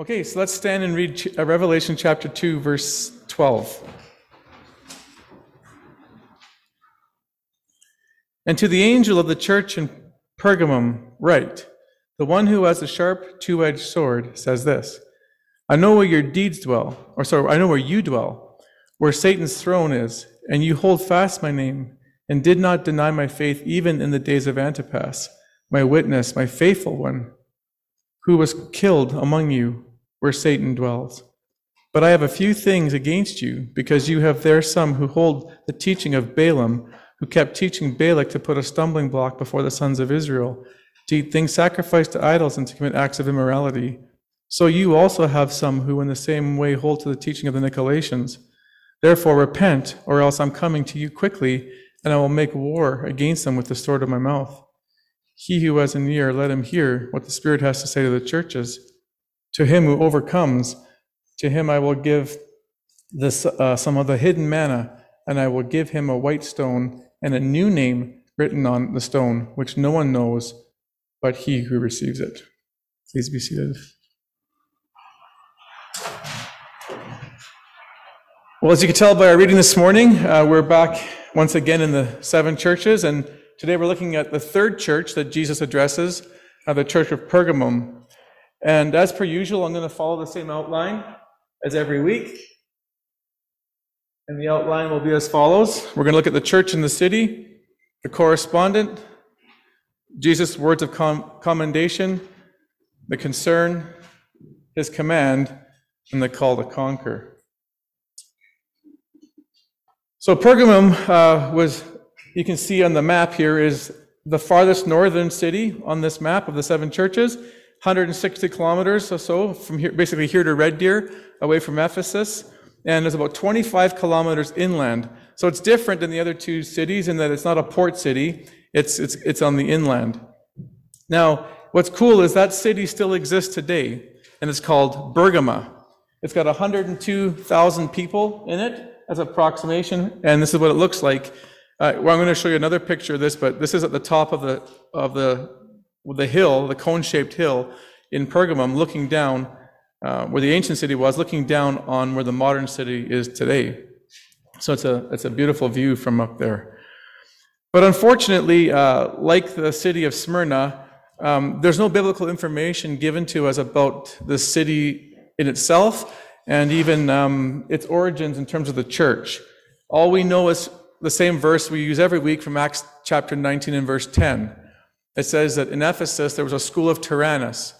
Okay, so let's stand and read uh, Revelation chapter 2, verse 12. And to the angel of the church in Pergamum, write The one who has a sharp, two edged sword says this I know where your deeds dwell, or sorry, I know where you dwell, where Satan's throne is, and you hold fast my name, and did not deny my faith even in the days of Antipas, my witness, my faithful one who was killed among you where Satan dwells. But I have a few things against you, because you have there some who hold the teaching of Balaam, who kept teaching Balak to put a stumbling block before the sons of Israel, to eat things sacrificed to idols and to commit acts of immorality. So you also have some who in the same way hold to the teaching of the Nicolaitans. Therefore repent, or else I'm coming to you quickly, and I will make war against them with the sword of my mouth. He who has an ear, let him hear what the Spirit has to say to the churches. To him who overcomes, to him I will give this, uh, some of the hidden manna, and I will give him a white stone and a new name written on the stone, which no one knows but he who receives it. Please be seated. Well, as you can tell by our reading this morning, uh, we're back once again in the seven churches, and today we're looking at the third church that Jesus addresses, uh, the church of Pergamum. And as per usual, I'm going to follow the same outline as every week. And the outline will be as follows We're going to look at the church in the city, the correspondent, Jesus' words of com- commendation, the concern, his command, and the call to conquer. So, Pergamum uh, was, you can see on the map here, is the farthest northern city on this map of the seven churches. 160 kilometers or so from here, basically here to Red Deer, away from Ephesus, and it's about 25 kilometers inland. So it's different than the other two cities in that it's not a port city, it's, it's, it's on the inland. Now, what's cool is that city still exists today, and it's called Bergama. It's got 102,000 people in it as approximation, and this is what it looks like. Well, I'm going to show you another picture of this, but this is at the top of the of the the hill, the cone shaped hill in Pergamum, looking down uh, where the ancient city was, looking down on where the modern city is today. So it's a, it's a beautiful view from up there. But unfortunately, uh, like the city of Smyrna, um, there's no biblical information given to us about the city in itself and even um, its origins in terms of the church. All we know is the same verse we use every week from Acts chapter 19 and verse 10 it says that in Ephesus there was a school of Tyrannus,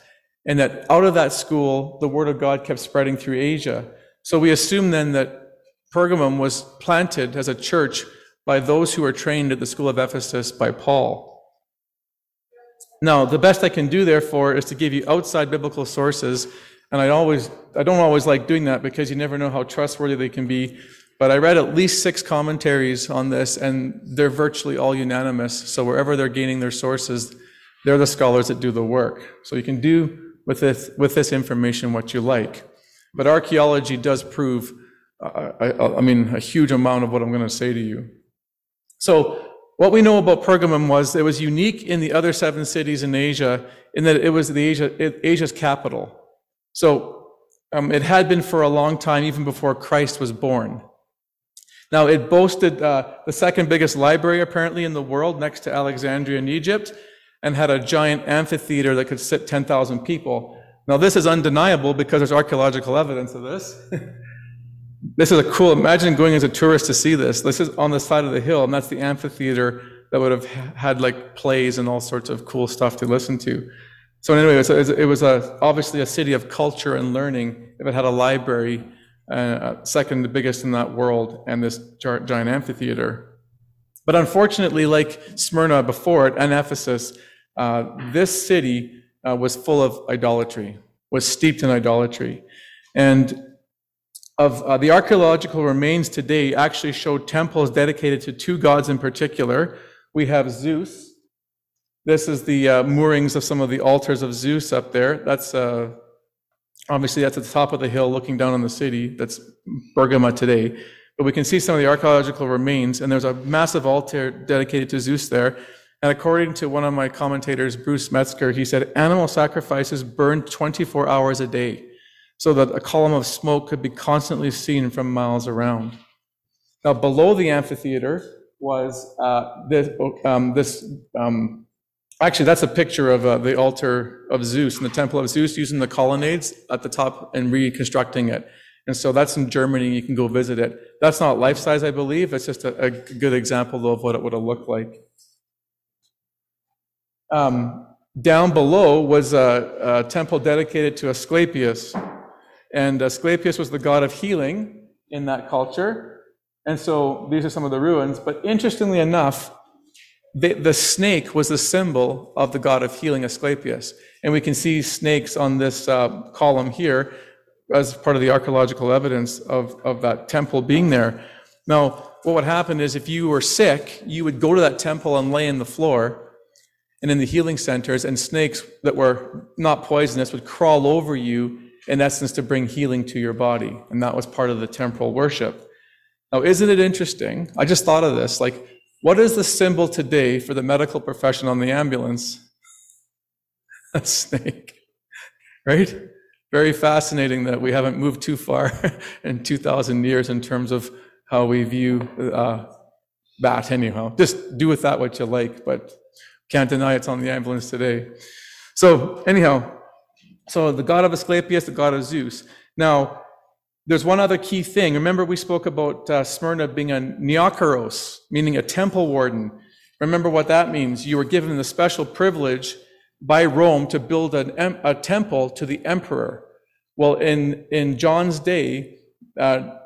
and that out of that school the word of God kept spreading through Asia. So we assume then that Pergamum was planted as a church by those who were trained at the school of Ephesus by Paul. Now, the best I can do, therefore, is to give you outside biblical sources, and I always I don't always like doing that because you never know how trustworthy they can be. But I read at least six commentaries on this, and they're virtually all unanimous. So wherever they're gaining their sources, they're the scholars that do the work. So you can do with this, with this information what you like. But archaeology does prove, uh, I, I mean, a huge amount of what I'm going to say to you. So what we know about Pergamum was it was unique in the other seven cities in Asia in that it was the Asia, Asia's capital. So um, it had been for a long time, even before Christ was born. Now, it boasted uh, the second biggest library apparently in the world next to Alexandria in Egypt and had a giant amphitheater that could sit 10,000 people. Now, this is undeniable because there's archaeological evidence of this. this is a cool, imagine going as a tourist to see this. This is on the side of the hill, and that's the amphitheater that would have had like plays and all sorts of cool stuff to listen to. So anyway, it was, it was a, obviously a city of culture and learning if it had a library uh, second the biggest in that world, and this giant amphitheater. But unfortunately, like Smyrna before it and Ephesus, uh, this city uh, was full of idolatry, was steeped in idolatry. And of uh, the archaeological remains today actually show temples dedicated to two gods in particular. We have Zeus. This is the uh, moorings of some of the altars of Zeus up there. That's uh, Obviously, that's at the top of the hill looking down on the city. That's Bergama today. But we can see some of the archaeological remains, and there's a massive altar dedicated to Zeus there. And according to one of my commentators, Bruce Metzger, he said animal sacrifices burned 24 hours a day. so that a column of smoke could be constantly seen from miles around. Now, below the amphitheater was uh, this, um, this um, actually, that's a picture of uh, the altar of Zeus and the temple of Zeus using the colonnades at the top and reconstructing it. And so that's in Germany. You can go visit it. That's not life size, I believe. It's just a, a good example, of what it would have looked like. Um, down below was a, a, temple dedicated to Asclepius. And Asclepius was the god of healing in that culture. And so these are some of the ruins. But interestingly enough, the, the snake was the symbol of the god of healing, Asclepius. And we can see snakes on this uh, column here as part of the archaeological evidence of, of that temple being there. Now, what would happen is if you were sick, you would go to that temple and lay in the floor and in the healing centers, and snakes that were not poisonous would crawl over you, in essence, to bring healing to your body. And that was part of the temporal worship. Now, isn't it interesting? I just thought of this. Like, what is the symbol today for the medical profession on the ambulance? A snake, right? Very fascinating that we haven't moved too far in 2,000 years in terms of how we view uh, that, anyhow. Just do with that what you like, but can't deny it's on the ambulance today. So, anyhow, so the god of Asclepius, the god of Zeus. Now, there's one other key thing. Remember, we spoke about uh, Smyrna being a neokoros, meaning a temple warden. Remember what that means. You were given the special privilege by Rome to build an, a temple to the emperor. Well, in, in John's day, uh,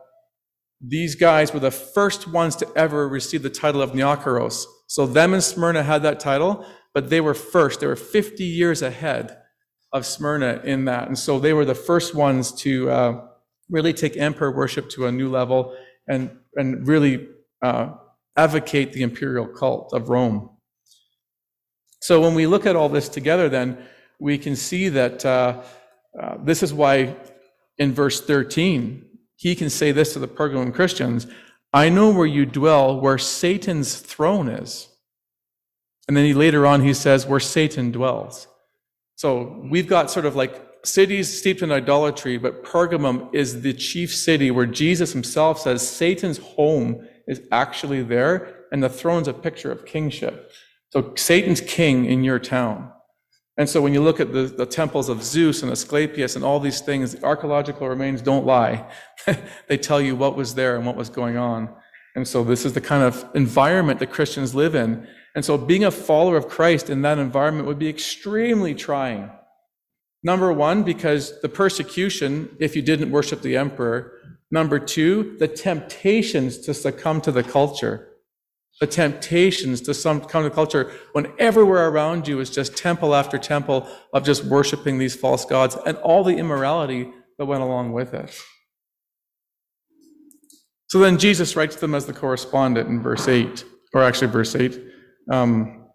these guys were the first ones to ever receive the title of neokoros. So them and Smyrna had that title, but they were first. They were 50 years ahead of Smyrna in that. And so they were the first ones to uh, really take emperor worship to a new level and, and really uh, advocate the imperial cult of Rome. So when we look at all this together, then we can see that uh, uh, this is why in verse 13, he can say this to the Pergamum Christians I know where you dwell, where Satan's throne is. And then he later on he says, where Satan dwells. So we've got sort of like cities steeped in idolatry, but Pergamum is the chief city where Jesus himself says Satan's home is actually there, and the throne's a picture of kingship. So Satan's king in your town. And so when you look at the, the temples of Zeus and Asclepius and all these things, the archaeological remains don't lie. they tell you what was there and what was going on. And so this is the kind of environment that Christians live in. And so being a follower of Christ in that environment would be extremely trying. Number one, because the persecution, if you didn't worship the emperor. Number two, the temptations to succumb to the culture the temptations to kind of culture when everywhere around you is just temple after temple of just worshiping these false gods and all the immorality that went along with it. So then Jesus writes them as the correspondent in verse 8, or actually verse 8, um,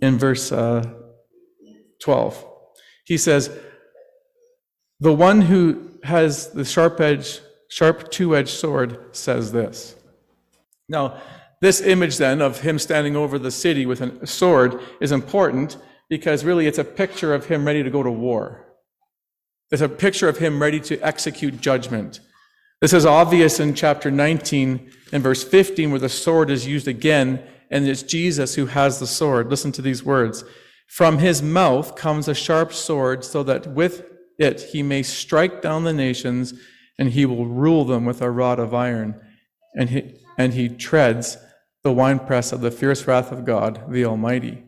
in verse uh, 12. He says, The one who has the sharp edge, sharp two edged sword says this. Now, this image then of him standing over the city with a sword is important because really it's a picture of him ready to go to war. It's a picture of him ready to execute judgment. This is obvious in chapter 19 and verse 15, where the sword is used again, and it's Jesus who has the sword. Listen to these words From his mouth comes a sharp sword, so that with it he may strike down the nations, and he will rule them with a rod of iron. And he, and he treads the winepress of the fierce wrath of God, the Almighty.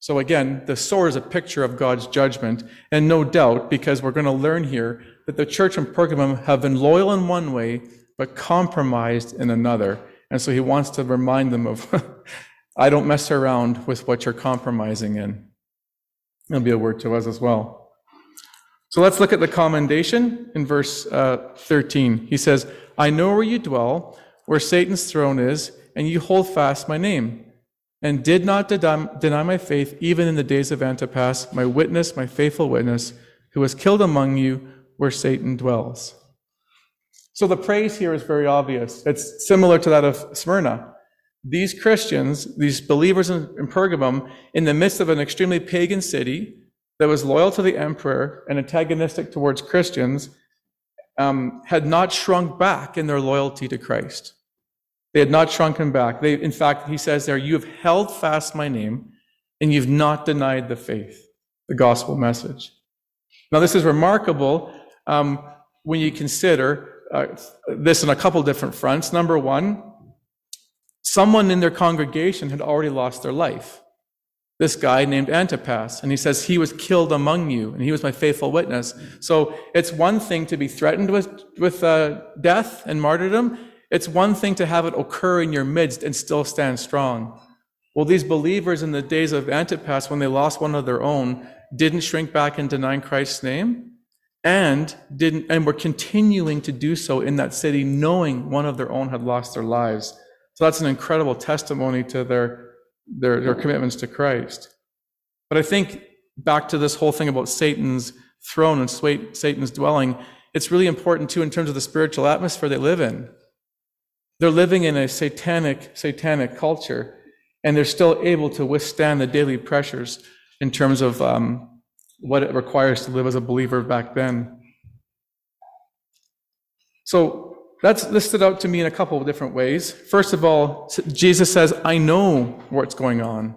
So again, the sword is a picture of God's judgment, and no doubt, because we're going to learn here that the church in Pergamum have been loyal in one way, but compromised in another. And so he wants to remind them of, I don't mess around with what you're compromising in. It'll be a word to us as well. So let's look at the commendation in verse uh, 13. He says, I know where you dwell, where Satan's throne is and you hold fast my name, and did not deny my faith even in the days of Antipas, my witness, my faithful witness, who was killed among you where Satan dwells. So the praise here is very obvious. It's similar to that of Smyrna. These Christians, these believers in, in Pergamum, in the midst of an extremely pagan city, that was loyal to the emperor and antagonistic towards Christians um, had not shrunk back in their loyalty to Christ. They had not shrunken back. They, in fact, he says there, you have held fast my name and you've not denied the faith, the gospel message. Now, this is remarkable um, when you consider uh, this on a couple different fronts. Number one, someone in their congregation had already lost their life. This guy named Antipas, and he says, He was killed among you, and he was my faithful witness. So it's one thing to be threatened with, with uh, death and martyrdom, it's one thing to have it occur in your midst and still stand strong. Well, these believers in the days of Antipas, when they lost one of their own, didn't shrink back in denying Christ's name and didn't and were continuing to do so in that city, knowing one of their own had lost their lives. So that's an incredible testimony to their, their, their commitments to Christ. But I think back to this whole thing about Satan's throne and Satan's dwelling, it's really important too in terms of the spiritual atmosphere they live in. They're living in a satanic, satanic culture, and they're still able to withstand the daily pressures in terms of um, what it requires to live as a believer back then. So that's listed out to me in a couple of different ways. First of all, Jesus says, I know what's going on.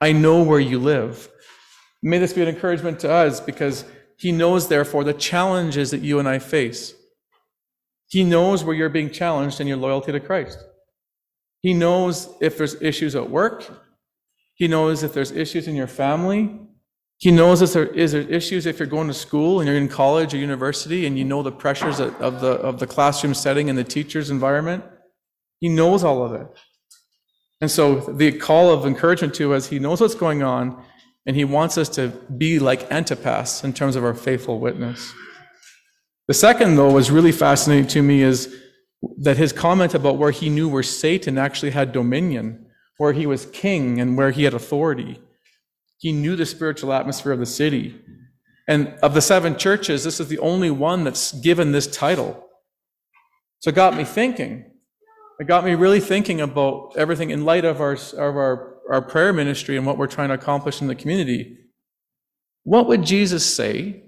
I know where you live. May this be an encouragement to us because he knows, therefore, the challenges that you and I face. He knows where you're being challenged in your loyalty to Christ. He knows if there's issues at work. He knows if there's issues in your family. He knows if there is there issues if you're going to school and you're in college or university and you know the pressures of the, of the classroom setting and the teacher's environment. He knows all of it. And so the call of encouragement to us, he knows what's going on and he wants us to be like Antipas in terms of our faithful witness. The second, though, was really fascinating to me is that his comment about where he knew where Satan actually had dominion, where he was king and where he had authority. He knew the spiritual atmosphere of the city. And of the seven churches, this is the only one that's given this title. So it got me thinking. It got me really thinking about everything in light of our, of our, our prayer ministry and what we're trying to accomplish in the community. What would Jesus say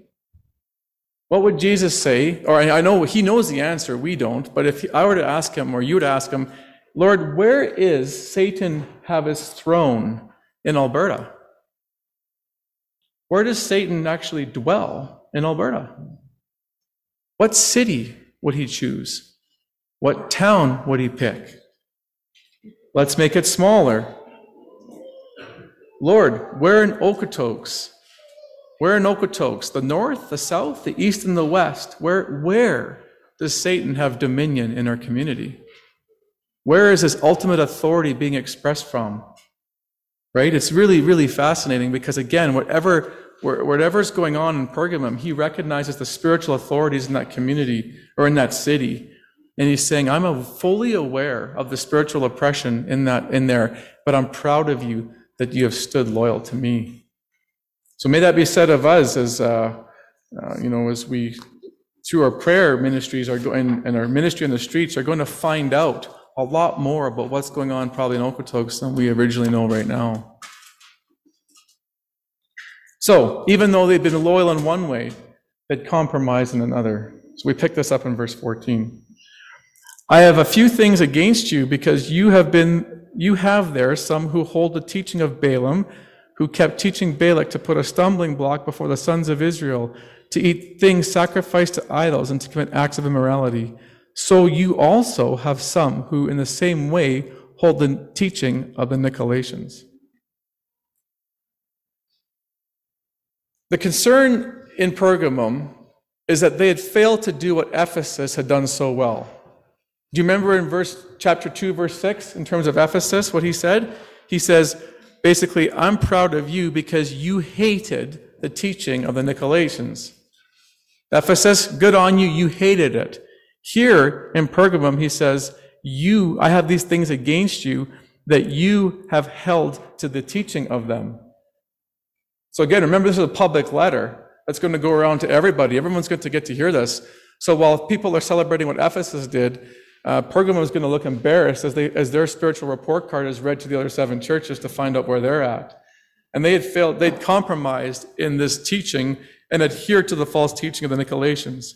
what would Jesus say? Or I know he knows the answer, we don't, but if I were to ask him, or you would ask him, Lord, where is Satan have his throne in Alberta? Where does Satan actually dwell in Alberta? What city would he choose? What town would he pick? Let's make it smaller. Lord, where in Okotoks where in Okotoks? The north, the south, the east, and the west? Where, where does Satan have dominion in our community? Where is his ultimate authority being expressed from? Right? It's really, really fascinating because, again, whatever, whatever's going on in Pergamum, he recognizes the spiritual authorities in that community or in that city. And he's saying, I'm fully aware of the spiritual oppression in that, in there, but I'm proud of you that you have stood loyal to me. So may that be said of us as, uh, uh, you know, as we, through our prayer ministries are going, and our ministry in the streets, are going to find out a lot more about what's going on probably in Okotoks than we originally know right now. So, even though they've been loyal in one way, they'd compromised in another. So we pick this up in verse 14. I have a few things against you because you have been, you have there some who hold the teaching of Balaam who kept teaching Balak to put a stumbling block before the sons of Israel, to eat things sacrificed to idols, and to commit acts of immorality. So you also have some who, in the same way, hold the teaching of the Nicolaitans. The concern in Pergamum is that they had failed to do what Ephesus had done so well. Do you remember in verse chapter 2 verse 6 in terms of Ephesus what he said? He says, basically, I'm proud of you because you hated the teaching of the Nicolaitans. Ephesus, good on you, you hated it. Here in Pergamum, he says, You, I have these things against you that you have held to the teaching of them. So again, remember this is a public letter that's going to go around to everybody. Everyone's going to get to hear this. So while people are celebrating what Ephesus did, uh, Pergamum is going to look embarrassed as, they, as their spiritual report card is read to the other seven churches to find out where they're at. And they had failed, they'd compromised in this teaching and adhered to the false teaching of the Nicolaitans.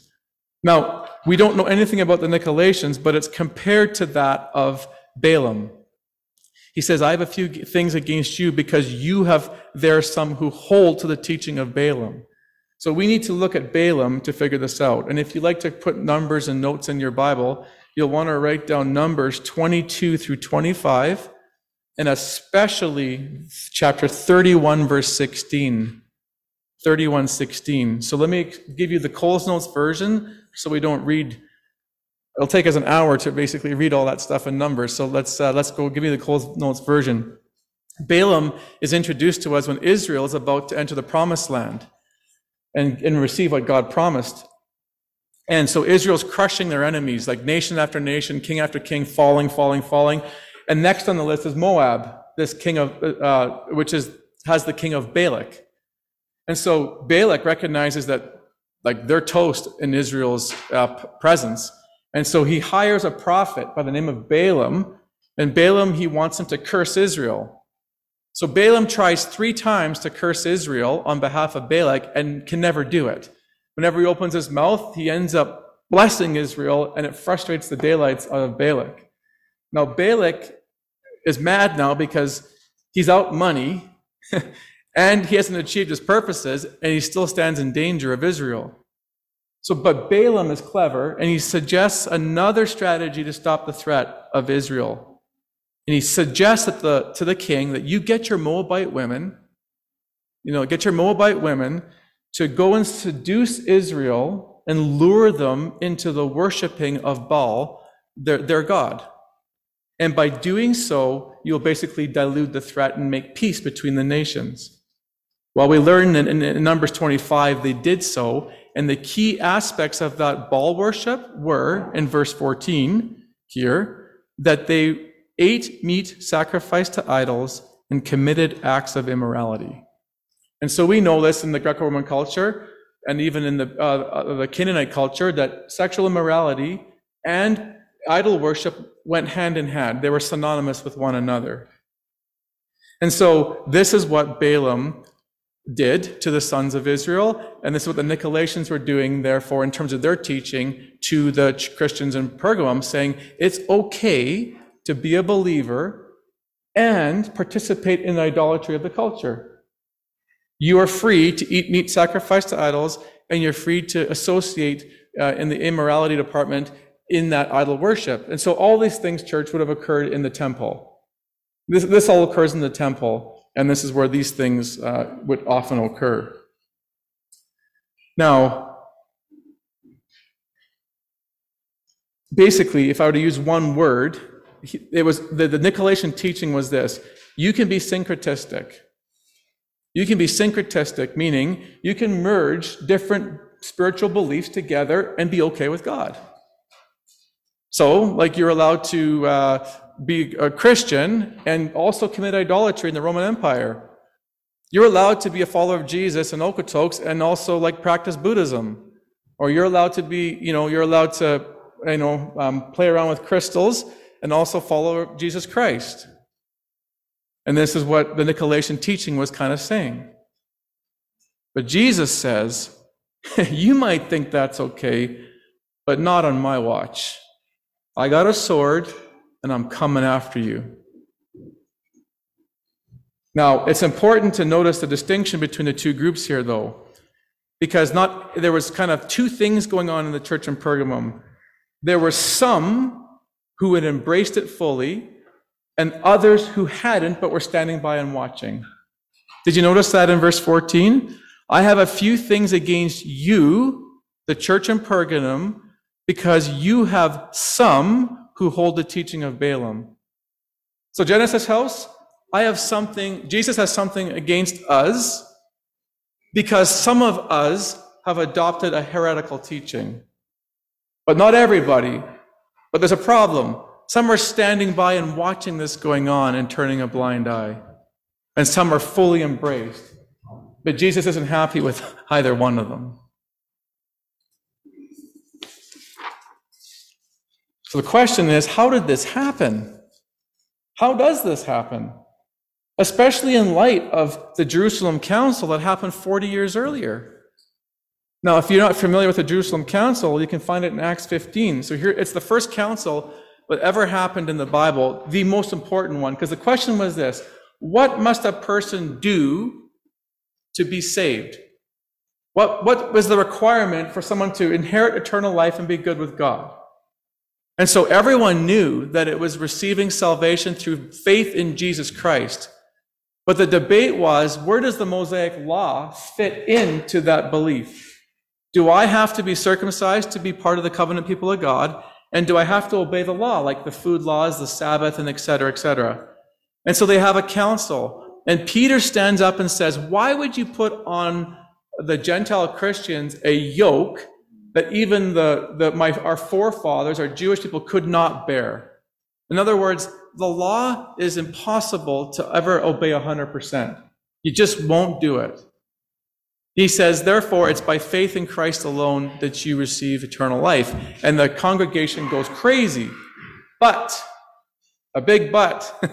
Now, we don't know anything about the Nicolaitans, but it's compared to that of Balaam. He says, I have a few things against you because you have there some who hold to the teaching of Balaam. So we need to look at Balaam to figure this out. And if you like to put numbers and notes in your Bible, you'll want to write down Numbers 22 through 25, and especially chapter 31, verse 16. 31, 16. So let me give you the Coles Notes version so we don't read It'll take us an hour to basically read all that stuff in Numbers. So let's, uh, let's go give you the Coles Notes version. Balaam is introduced to us when Israel is about to enter the promised land and, and receive what God promised. And so Israel's crushing their enemies, like nation after nation, king after king, falling, falling, falling. And next on the list is Moab, this king of, uh, which is, has the king of Balak. And so Balak recognizes that, like, they're toast in Israel's uh, presence. And so he hires a prophet by the name of Balaam, and Balaam, he wants him to curse Israel. So Balaam tries three times to curse Israel on behalf of Balak and can never do it. Whenever he opens his mouth, he ends up blessing Israel, and it frustrates the daylights out of Balak. Now, Balak is mad now because he's out money and he hasn't achieved his purposes, and he still stands in danger of Israel. So, but Balaam is clever and he suggests another strategy to stop the threat of Israel. And he suggests that the, to the king that you get your Moabite women, you know, get your Moabite women to go and seduce Israel and lure them into the worshiping of Baal, their, their God. And by doing so, you'll basically dilute the threat and make peace between the nations. While we learn in, in, in Numbers 25, they did so, and the key aspects of that Baal worship were, in verse 14 here, that they ate meat sacrificed to idols and committed acts of immorality. And so we know this in the Greco Roman culture and even in the, uh, uh, the Canaanite culture that sexual immorality and idol worship went hand in hand. They were synonymous with one another. And so this is what Balaam did to the sons of Israel, and this is what the Nicolaitans were doing, therefore, in terms of their teaching to the Christians in Pergamum, saying it's okay to be a believer and participate in the idolatry of the culture. You are free to eat meat sacrificed to idols, and you're free to associate uh, in the immorality department in that idol worship. And so all these things, church, would have occurred in the temple. This, this all occurs in the temple. And this is where these things uh, would often occur. Now, basically, if I were to use one word, it was the, the Nicolaitan teaching was this you can be syncretistic. You can be syncretistic, meaning you can merge different spiritual beliefs together and be okay with God. So, like you're allowed to uh, be a Christian and also commit idolatry in the Roman Empire. You're allowed to be a follower of Jesus in Okotoks and also like practice Buddhism. Or you're allowed to be, you know, you're allowed to, you know, um, play around with crystals and also follow Jesus Christ. And this is what the Nicolaitan teaching was kind of saying. But Jesus says, you might think that's okay, but not on my watch. I got a sword and I'm coming after you. Now, it's important to notice the distinction between the two groups here, though, because not there was kind of two things going on in the church in Pergamum. There were some who had embraced it fully, and others who hadn't, but were standing by and watching. Did you notice that in verse 14? I have a few things against you, the church in Pergamum, because you have some who hold the teaching of Balaam. So, Genesis House, I have something, Jesus has something against us because some of us have adopted a heretical teaching. But not everybody. But there's a problem. Some are standing by and watching this going on and turning a blind eye. And some are fully embraced. But Jesus isn't happy with either one of them. So the question is how did this happen? How does this happen? especially in light of the Jerusalem Council that happened 40 years earlier. Now, if you're not familiar with the Jerusalem Council, you can find it in Acts 15. So here, it's the first council that ever happened in the Bible, the most important one, because the question was this What must a person do to be saved? What, what was the requirement for someone to inherit eternal life and be good with God? And so everyone knew that it was receiving salvation through faith in Jesus Christ. But the debate was where does the Mosaic law fit into that belief? Do I have to be circumcised to be part of the covenant people of God? And do I have to obey the law, like the food laws, the Sabbath, and et cetera, et cetera? And so they have a council. And Peter stands up and says, Why would you put on the Gentile Christians a yoke that even the, the my, our forefathers, our Jewish people, could not bear? In other words, the law is impossible to ever obey 100%. You just won't do it. He says, therefore, it's by faith in Christ alone that you receive eternal life. And the congregation goes crazy. But, a big but,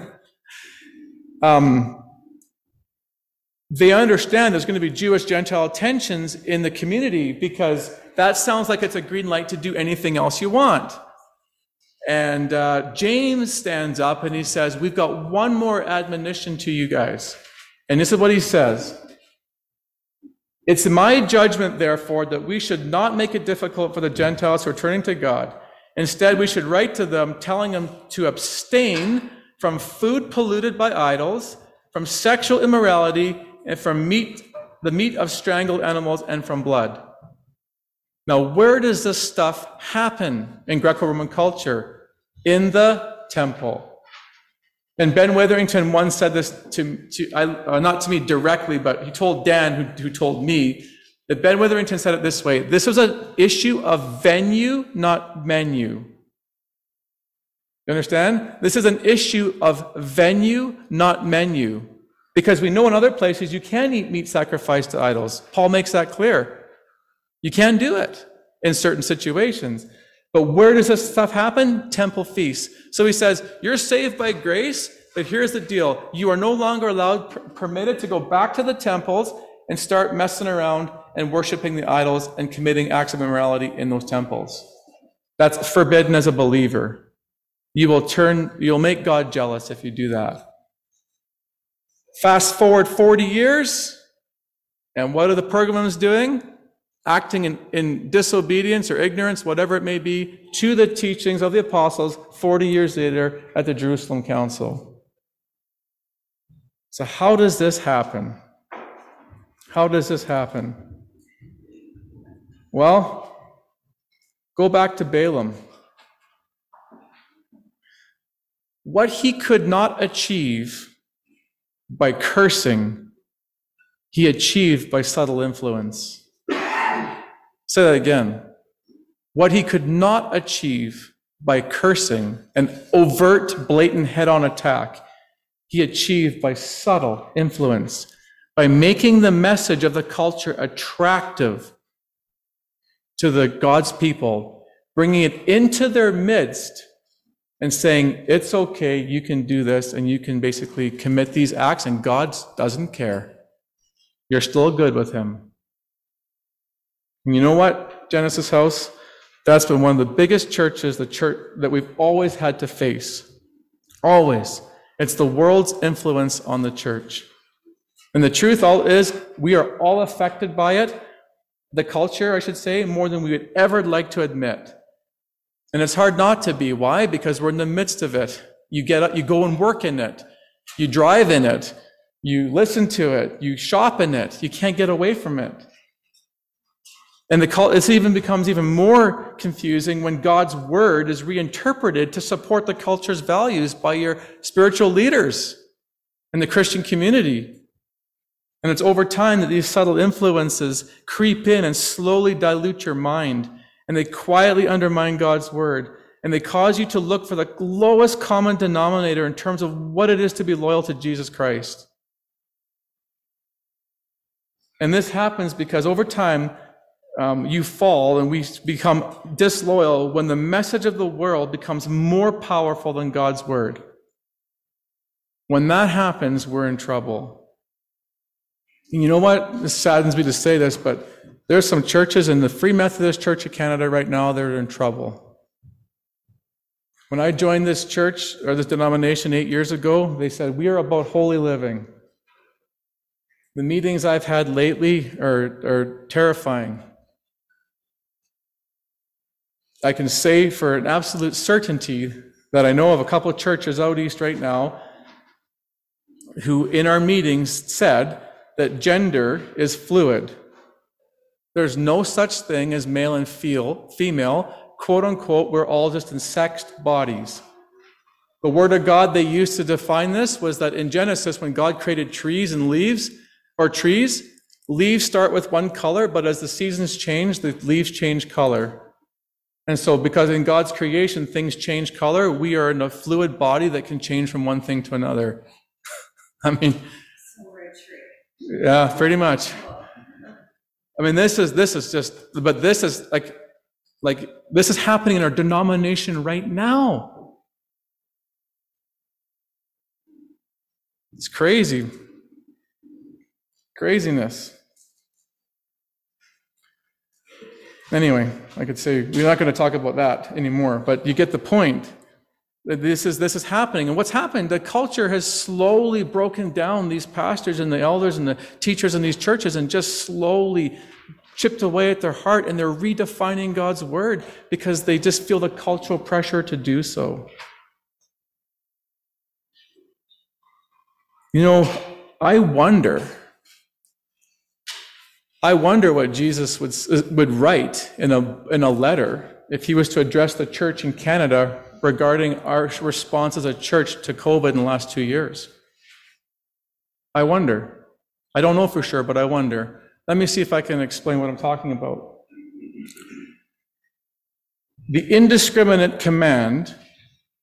um, they understand there's going to be Jewish Gentile tensions in the community because that sounds like it's a green light to do anything else you want. And uh, James stands up and he says, We've got one more admonition to you guys. And this is what he says it's my judgment, therefore, that we should not make it difficult for the Gentiles who are turning to God. Instead, we should write to them telling them to abstain from food polluted by idols, from sexual immorality, and from meat, the meat of strangled animals, and from blood. Now, where does this stuff happen in Greco Roman culture? In the temple. And Ben Witherington once said this to, to uh, not to me directly, but he told Dan, who, who told me, that Ben Witherington said it this way this was an issue of venue, not menu. You understand? This is an issue of venue, not menu. Because we know in other places you can eat meat sacrificed to idols. Paul makes that clear. You can do it in certain situations. But where does this stuff happen? Temple feasts. So he says, You're saved by grace, but here's the deal. You are no longer allowed, permitted to go back to the temples and start messing around and worshiping the idols and committing acts of immorality in those temples. That's forbidden as a believer. You will turn, you'll make God jealous if you do that. Fast forward 40 years, and what are the Pergamums doing? Acting in, in, disobedience or ignorance, whatever it may be, to the teachings of the apostles 40 years later at the Jerusalem Council. So, how does this happen? How does this happen? Well, go back to Balaam. What he could not achieve by cursing, he achieved by subtle influence. Say that again. What he could not achieve by cursing, an overt, blatant head on attack, he achieved by subtle influence, by making the message of the culture attractive to the God's people, bringing it into their midst and saying, it's okay, you can do this, and you can basically commit these acts, and God doesn't care. You're still good with him. And you know what, Genesis House? That's been one of the biggest churches the church that we've always had to face. Always. It's the world's influence on the church. And the truth all is we are all affected by it, the culture, I should say, more than we would ever like to admit. And it's hard not to be. Why? Because we're in the midst of it. You get up, you go and work in it. You drive in it. You listen to it. You shop in it. You can't get away from it. And the, it even becomes even more confusing when God's word is reinterpreted to support the culture's values by your spiritual leaders in the Christian community. And it's over time that these subtle influences creep in and slowly dilute your mind, and they quietly undermine God's word, and they cause you to look for the lowest common denominator in terms of what it is to be loyal to Jesus Christ. And this happens because over time, um, you fall and we become disloyal when the message of the world becomes more powerful than God's word. When that happens, we're in trouble. And you know what? This saddens me to say this, but there's some churches in the Free Methodist Church of Canada right now that are in trouble. When I joined this church or this denomination eight years ago, they said, We are about holy living. The meetings I've had lately are, are terrifying. I can say for an absolute certainty that I know of a couple of churches out east right now who, in our meetings, said that gender is fluid. There's no such thing as male and female. Quote unquote, we're all just in sexed bodies. The word of God they used to define this was that in Genesis, when God created trees and leaves, or trees, leaves start with one color, but as the seasons change, the leaves change color. And so, because in God's creation things change color, we are in a fluid body that can change from one thing to another. I mean, yeah, pretty much. I mean, this is this is just, but this is like, like this is happening in our denomination right now. It's crazy. Craziness. Anyway, I could say we're not going to talk about that anymore, but you get the point. This is, this is happening. And what's happened, the culture has slowly broken down these pastors and the elders and the teachers in these churches and just slowly chipped away at their heart and they're redefining God's word because they just feel the cultural pressure to do so. You know, I wonder I wonder what Jesus would, would write in a, in a letter if he was to address the church in Canada regarding our response as a church to COVID in the last two years. I wonder. I don't know for sure, but I wonder. Let me see if I can explain what I'm talking about. The indiscriminate command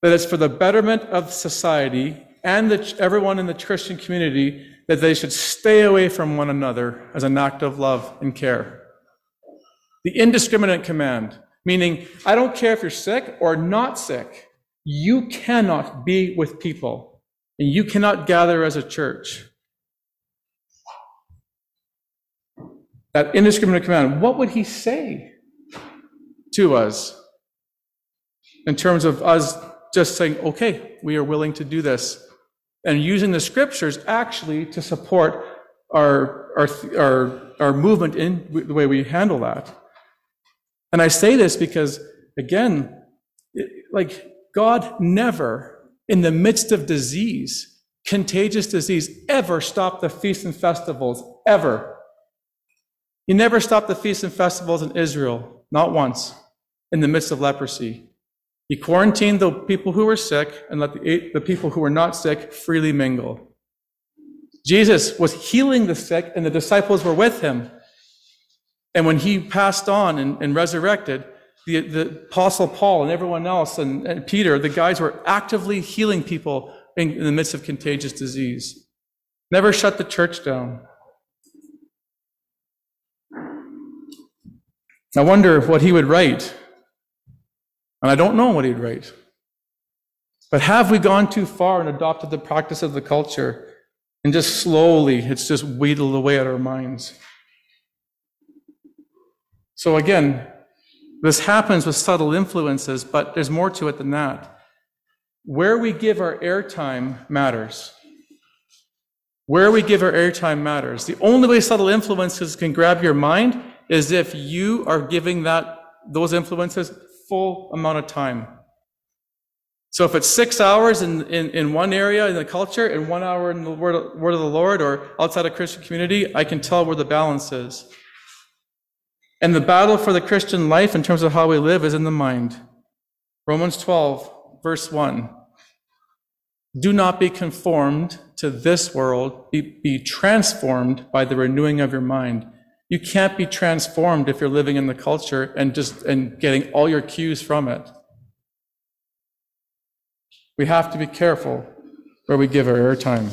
that it's for the betterment of society and the, everyone in the Christian community that they should stay away from one another as an act of love and care. The indiscriminate command, meaning, I don't care if you're sick or not sick, you cannot be with people and you cannot gather as a church. That indiscriminate command, what would he say to us in terms of us just saying, okay, we are willing to do this? And using the scriptures actually to support our, our, our, our movement in the way we handle that. And I say this because, again, like God never, in the midst of disease, contagious disease, ever stopped the feasts and festivals, ever. He never stopped the feasts and festivals in Israel, not once, in the midst of leprosy. He quarantined the people who were sick and let the, the people who were not sick freely mingle. Jesus was healing the sick, and the disciples were with him. And when he passed on and, and resurrected, the, the, Apostle Paul and everyone else and, and, Peter, the guys were actively healing people in, in the midst of contagious disease. Never shut the church down. I wonder what he would write and I don't know what he'd write. But have we gone too far and adopted the practice of the culture and just slowly it's just wheedled away at our minds? So again, this happens with subtle influences, but there's more to it than that. Where we give our airtime matters. Where we give our airtime matters. The only way subtle influences can grab your mind is if you are giving that those influences full amount of time. So if it's six hours in, in, in one area in the culture and one hour in the word, word of the Lord or outside a Christian community, I can tell where the balance is. And the battle for the Christian life in terms of how we live is in the mind. Romans 12, verse 1. Do not be conformed to this world, be, be transformed by the renewing of your mind. You can't be transformed if you're living in the culture and just and getting all your cues from it. We have to be careful where we give our airtime.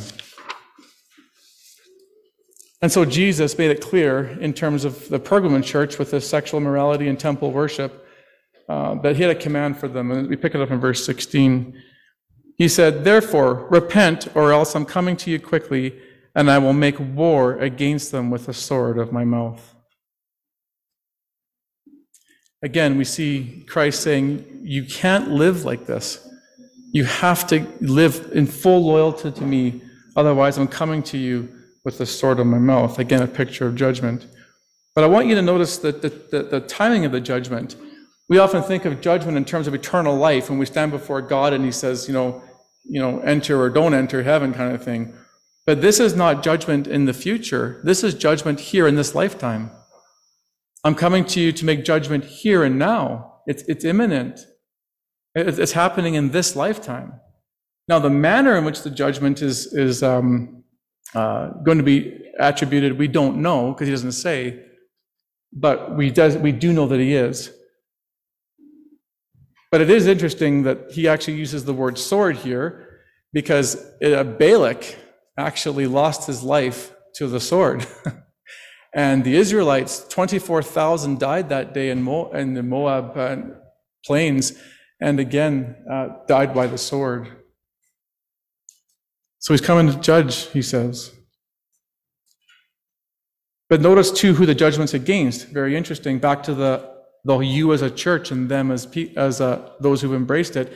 And so Jesus made it clear in terms of the Pergamon church with the sexual morality and temple worship uh, that he had a command for them. And we pick it up in verse 16. He said, Therefore, repent, or else I'm coming to you quickly, and I will make war against them with the sword of my mouth. Again, we see Christ saying, You can't live like this. You have to live in full loyalty to me, otherwise, I'm coming to you with the sword of my mouth. Again, a picture of judgment. But I want you to notice that the, the, the timing of the judgment. We often think of judgment in terms of eternal life when we stand before God and He says, you know, you know, enter or don't enter heaven kind of thing. But this is not judgment in the future. This is judgment here in this lifetime. I'm coming to you to make judgment here and now. It's, it's imminent. It's happening in this lifetime. Now, the manner in which the judgment is, is um, uh, going to be attributed, we don't know because he doesn't say, but we, does, we do know that he is. But it is interesting that he actually uses the word sword here because uh, Balak actually lost his life to the sword. and the Israelites, 24,000 died that day in, Mo- in the Moab uh, plains and again uh, died by the sword. So he's coming to judge, he says. But notice too who the judgment's against. Very interesting. Back to the, the you as a church and them as, as uh, those who've embraced it.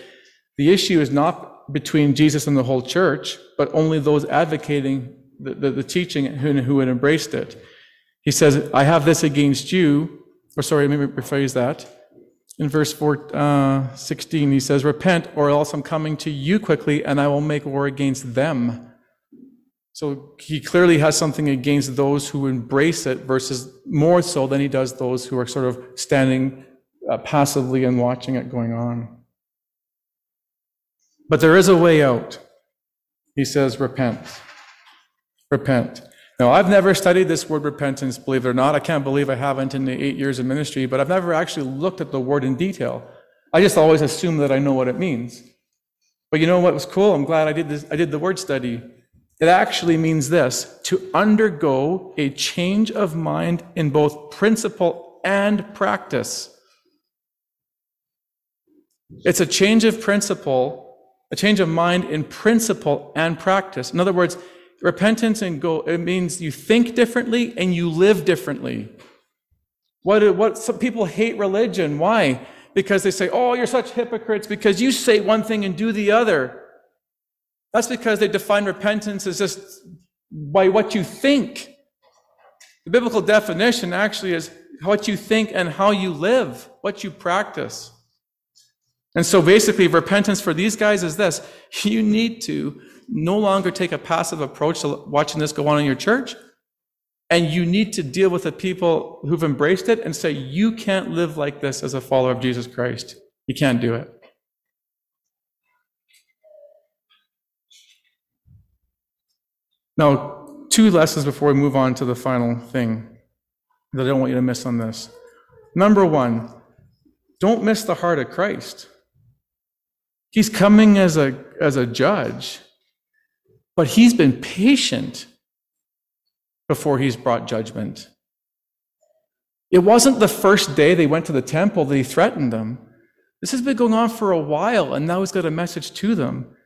The issue is not between Jesus and the whole church, but only those advocating the, the, the teaching who, who had embraced it. He says, I have this against you, or sorry, let me rephrase that in verse four, uh, 16, he says, Repent, or else I'm coming to you quickly, and I will make war against them. So he clearly has something against those who embrace it versus more so than he does those who are sort of standing uh, passively and watching it going on. But there is a way out. He says, Repent. Repent. Now, I've never studied this word repentance, believe it or not. I can't believe I haven't in the eight years of ministry, but I've never actually looked at the word in detail. I just always assume that I know what it means. But you know what was cool? I'm glad I did this. I did the word study. It actually means this to undergo a change of mind in both principle and practice. It's a change of principle, a change of mind in principle and practice. In other words, repentance and go, it means you think differently and you live differently. What, what some people hate religion. Why? Because they say, oh, you're such hypocrites because you say one thing and do the other. That's because they define repentance as just by what you think. The biblical definition actually is what you think and how you live, what you practice. And so basically, repentance for these guys is this you need to no longer take a passive approach to watching this go on in your church. And you need to deal with the people who've embraced it and say, you can't live like this as a follower of Jesus Christ. You can't do it. Now, two lessons before we move on to the final thing that I don't want you to miss on this. Number one, don't miss the heart of Christ. He's coming as a, as a judge. But he's been patient before he's brought judgment. It wasn't the first day they went to the temple that he threatened them. This has been going on for a while, and now he's got a message to them.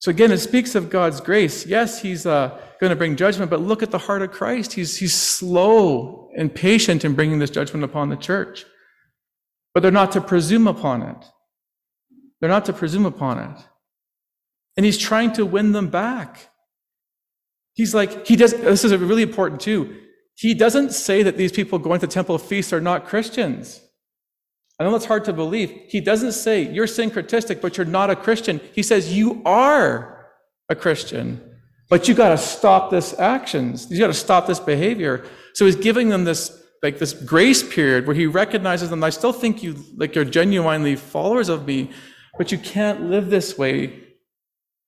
So again, it speaks of God's grace. Yes, he's uh, going to bring judgment, but look at the heart of Christ. He's, he's slow and patient in bringing this judgment upon the church. But they're not to presume upon it. They're not to presume upon it. And he's trying to win them back. He's like, he does, this is really important too. He doesn't say that these people going to temple feasts are not Christians. I know that's hard to believe. He doesn't say you're syncretistic, but you're not a Christian. He says you are a Christian, but you got to stop this actions. You got to stop this behavior. So he's giving them this like this grace period where he recognizes them. I still think you like you're genuinely followers of me, but you can't live this way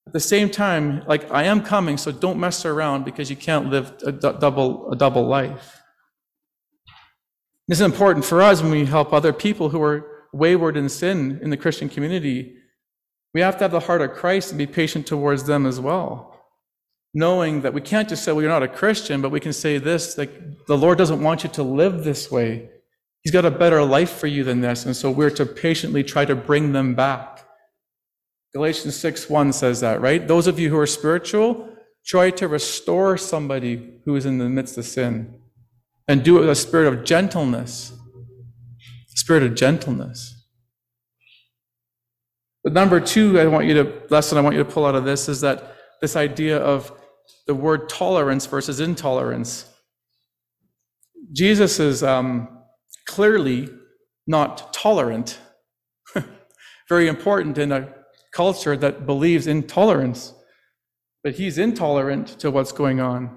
at the same time, like I am coming, so don't mess around because you can't live a double a double life. This is important for us when we help other people who are wayward in sin in the Christian community. We have to have the heart of Christ and be patient towards them as well. Knowing that we can't just say, well, you're not a Christian, but we can say this, like the Lord doesn't want you to live this way. He's got a better life for you than this. And so we're to patiently try to bring them back Galatians 6 1 says that, right? Those of you who are spiritual, try to restore somebody who is in the midst of sin and do it with a spirit of gentleness. Spirit of gentleness. But number two, I want you to lesson I want you to pull out of this is that this idea of the word tolerance versus intolerance. Jesus is um, clearly not tolerant. Very important in a culture that believes in tolerance. But he's intolerant to what's going on.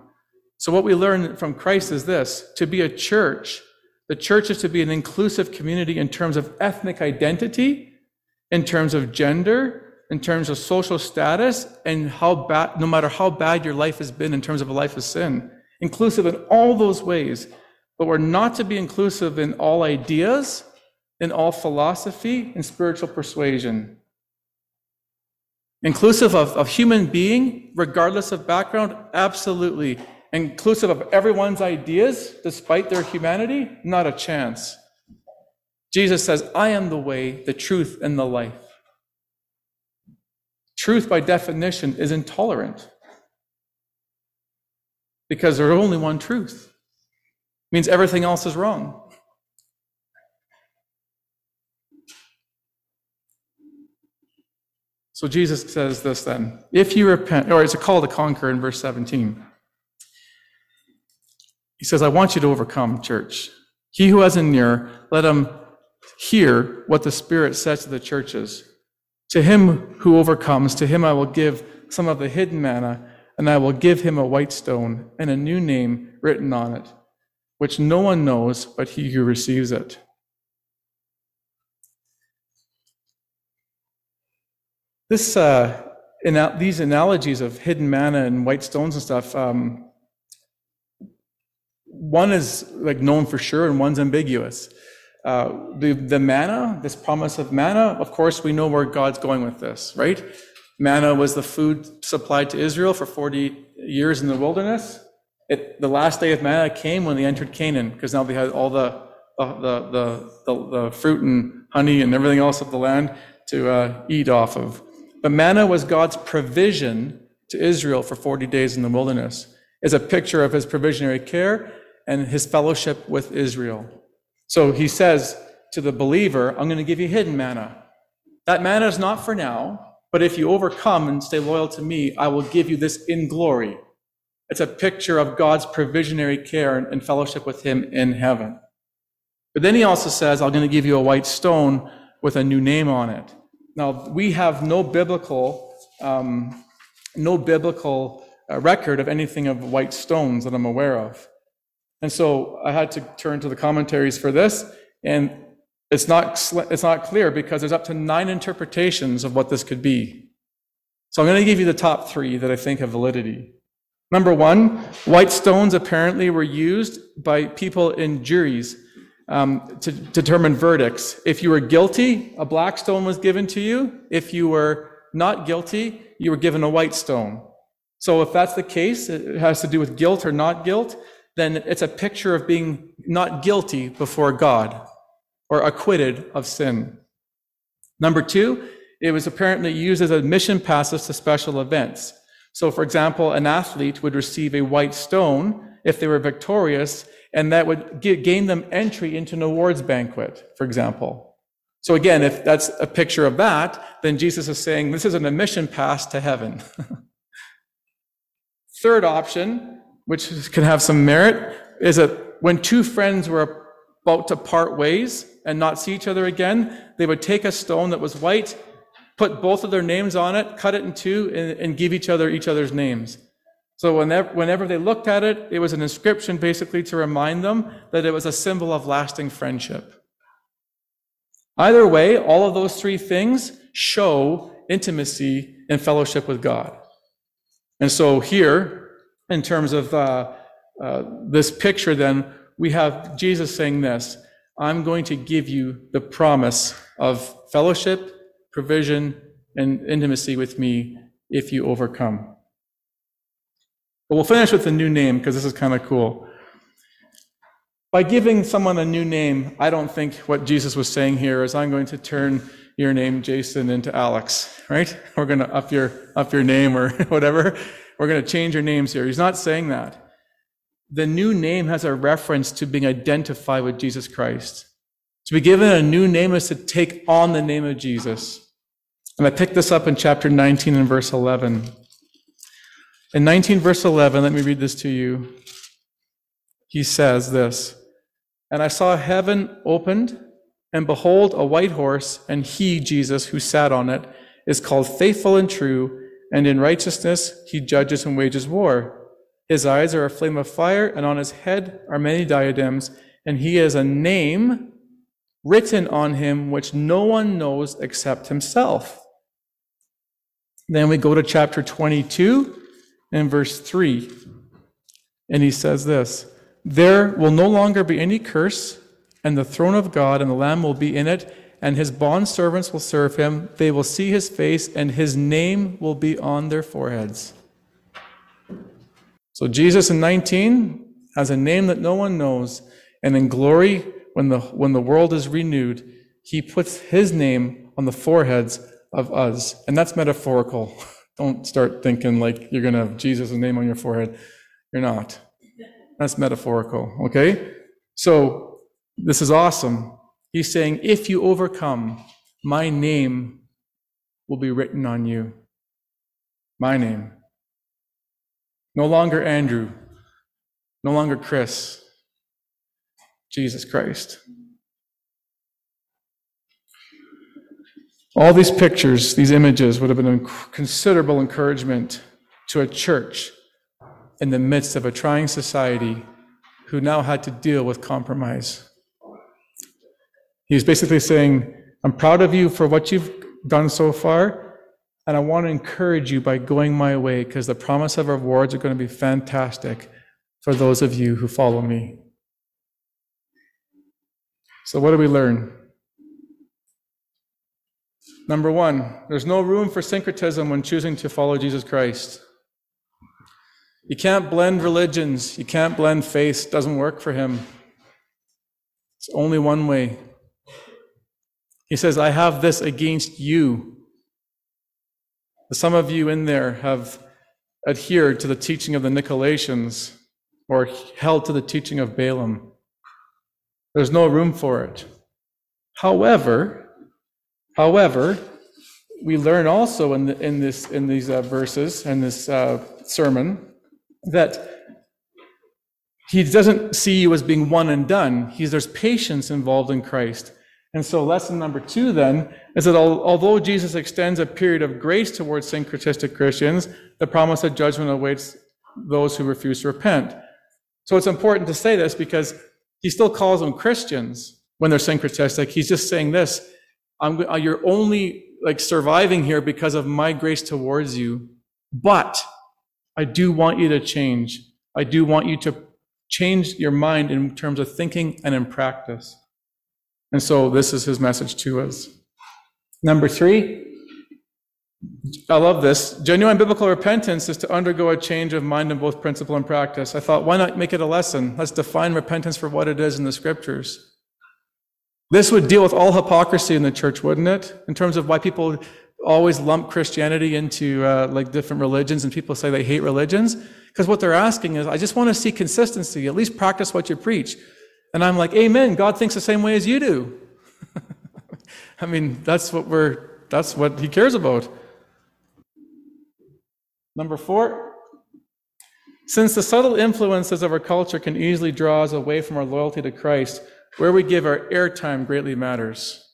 So, what we learn from Christ is this to be a church, the church is to be an inclusive community in terms of ethnic identity, in terms of gender, in terms of social status, and how bad, no matter how bad your life has been in terms of a life of sin. Inclusive in all those ways. But we're not to be inclusive in all ideas, in all philosophy, and spiritual persuasion inclusive of, of human being, regardless of background, absolutely. Inclusive of everyone's ideas, despite their humanity, not a chance. Jesus says, I am the way, the truth, and the life. Truth, by definition, is intolerant because there's only one truth. Means everything else is wrong. So Jesus says this then if you repent, or it's a call to conquer in verse 17. He says, I want you to overcome, church. He who has an ear, let him hear what the Spirit says to the churches. To him who overcomes, to him I will give some of the hidden manna, and I will give him a white stone and a new name written on it, which no one knows but he who receives it. This, uh, in, these analogies of hidden manna and white stones and stuff, um, one is like known for sure and one's ambiguous. Uh, the, the manna, this promise of manna, of course, we know where God's going with this, right? Manna was the food supplied to Israel for 40 years in the wilderness. It, the last day of manna came when they entered Canaan, because now they had all the, uh, the, the, the, the, fruit and honey and everything else of the land to uh, eat off of. But manna was God's provision to Israel for 40 days in the wilderness, is a picture of his provisionary care and his fellowship with Israel. So he says to the believer, I'm going to give you hidden manna. That manna is not for now, but if you overcome and stay loyal to me, I will give you this in glory. It's a picture of God's provisionary care and fellowship with him in heaven. But then he also says, I'm going to give you a white stone with a new name on it. Now, we have no biblical, um, no biblical uh, record of anything of white stones that I'm aware of. And so I had to turn to the commentaries for this, and it's not, it's not clear because there's up to nine interpretations of what this could be. So I'm going to give you the top three that I think have validity. Number one, white stones apparently were used by people in juries um, to determine verdicts. If you were guilty, a black stone was given to you. If you were not guilty, you were given a white stone. So if that's the case, it has to do with guilt or not guilt, then it's a picture of being not guilty before God or acquitted of sin. Number two, it was apparently used as admission passes to special events. So, for example, an athlete would receive a white stone if they were victorious and that would gain them entry into an awards banquet, for example. So again, if that's a picture of that, then Jesus is saying this is an admission pass to heaven. Third option, which can have some merit, is that when two friends were about to part ways and not see each other again, they would take a stone that was white, put both of their names on it, cut it in two, and, and give each other each other's names. So whenever, whenever they looked at it, it was an inscription basically to remind them that it was a symbol of lasting friendship. Either way, all of those three things show intimacy and fellowship with God. And so here, in terms of uh, uh, this picture, then, we have Jesus saying this I'm going to give you the promise of fellowship, provision, and intimacy with me if you overcome. But we'll finish with a new name because this is kind of cool. By giving someone a new name, I don't think what Jesus was saying here is I'm going to turn your name, Jason, into Alex, right? We're going to up your, up your name or whatever. We're going to change your names here. He's not saying that. The new name has a reference to being identified with Jesus Christ. To be given a new name is to take on the name of Jesus. And I picked this up in chapter 19 and verse 11. In 19 verse 11, let me read this to you. He says this, And I saw heaven opened, and behold, a white horse, and he, Jesus, who sat on it, is called faithful and true, and in righteousness he judges and wages war. His eyes are a flame of fire, and on his head are many diadems, and he has a name written on him which no one knows except himself. Then we go to chapter 22 and verse 3. And he says this There will no longer be any curse, and the throne of God and the Lamb will be in it, and his bond servants will serve him. They will see his face, and his name will be on their foreheads. So Jesus in 19 has a name that no one knows, and in glory, when the, when the world is renewed, he puts his name on the foreheads of us. And that's metaphorical. Don't start thinking like you're going to have Jesus' name on your forehead. You're not. That's metaphorical, okay? So this is awesome. He's saying, if you overcome, my name will be written on you. My name. No longer Andrew. No longer Chris. Jesus Christ. All these pictures, these images would have been a considerable encouragement to a church in the midst of a trying society who now had to deal with compromise. He's basically saying, I'm proud of you for what you've done so far, and I want to encourage you by going my way because the promise of rewards are going to be fantastic for those of you who follow me. So, what do we learn? Number one, there's no room for syncretism when choosing to follow Jesus Christ. You can't blend religions, you can't blend faiths, it doesn't work for him. It's only one way. He says, I have this against you. Some of you in there have adhered to the teaching of the Nicolaitans or held to the teaching of Balaam. There's no room for it. However, However, we learn also in, the, in, this, in these uh, verses and this uh, sermon that he doesn't see you as being one and done. He's, there's patience involved in Christ. And so, lesson number two then is that although Jesus extends a period of grace towards syncretistic Christians, the promise of judgment awaits those who refuse to repent. So, it's important to say this because he still calls them Christians when they're syncretistic. He's just saying this I'm, uh, you're only like surviving here because of my grace towards you. But I do want you to change. I do want you to change your mind in terms of thinking and in practice. And so this is his message to us. Number three, I love this. Genuine biblical repentance is to undergo a change of mind in both principle and practice. I thought, why not make it a lesson? Let's define repentance for what it is in the scriptures. This would deal with all hypocrisy in the church, wouldn't it? In terms of why people always lump Christianity into uh, like different religions and people say they hate religions. Because what they're asking is, I just want to see consistency, at least practice what you preach. And I'm like, Amen. God thinks the same way as you do. I mean, that's what we're, that's what he cares about. Number four, since the subtle influences of our culture can easily draw us away from our loyalty to Christ, where we give our airtime greatly matters.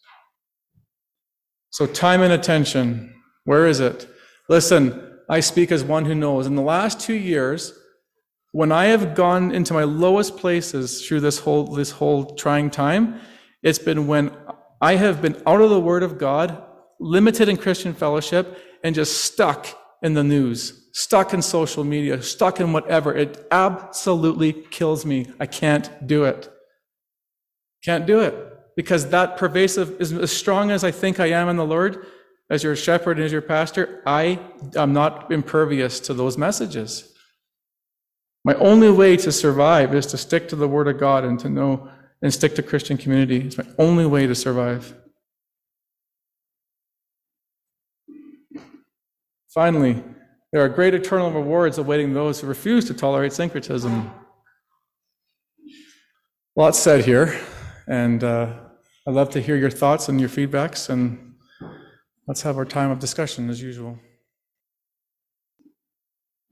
So, time and attention, where is it? Listen, I speak as one who knows. In the last two years, when I have gone into my lowest places through this whole, this whole trying time, it's been when I have been out of the Word of God, limited in Christian fellowship, and just stuck in the news, stuck in social media, stuck in whatever. It absolutely kills me. I can't do it. Can't do it because that pervasive is as strong as I think I am in the Lord, as your shepherd and as your pastor, I am not impervious to those messages. My only way to survive is to stick to the Word of God and to know and stick to Christian community. It's my only way to survive. Finally, there are great eternal rewards awaiting those who refuse to tolerate syncretism. Lots said here and uh, I'd love to hear your thoughts and your feedbacks, and let's have our time of discussion as usual.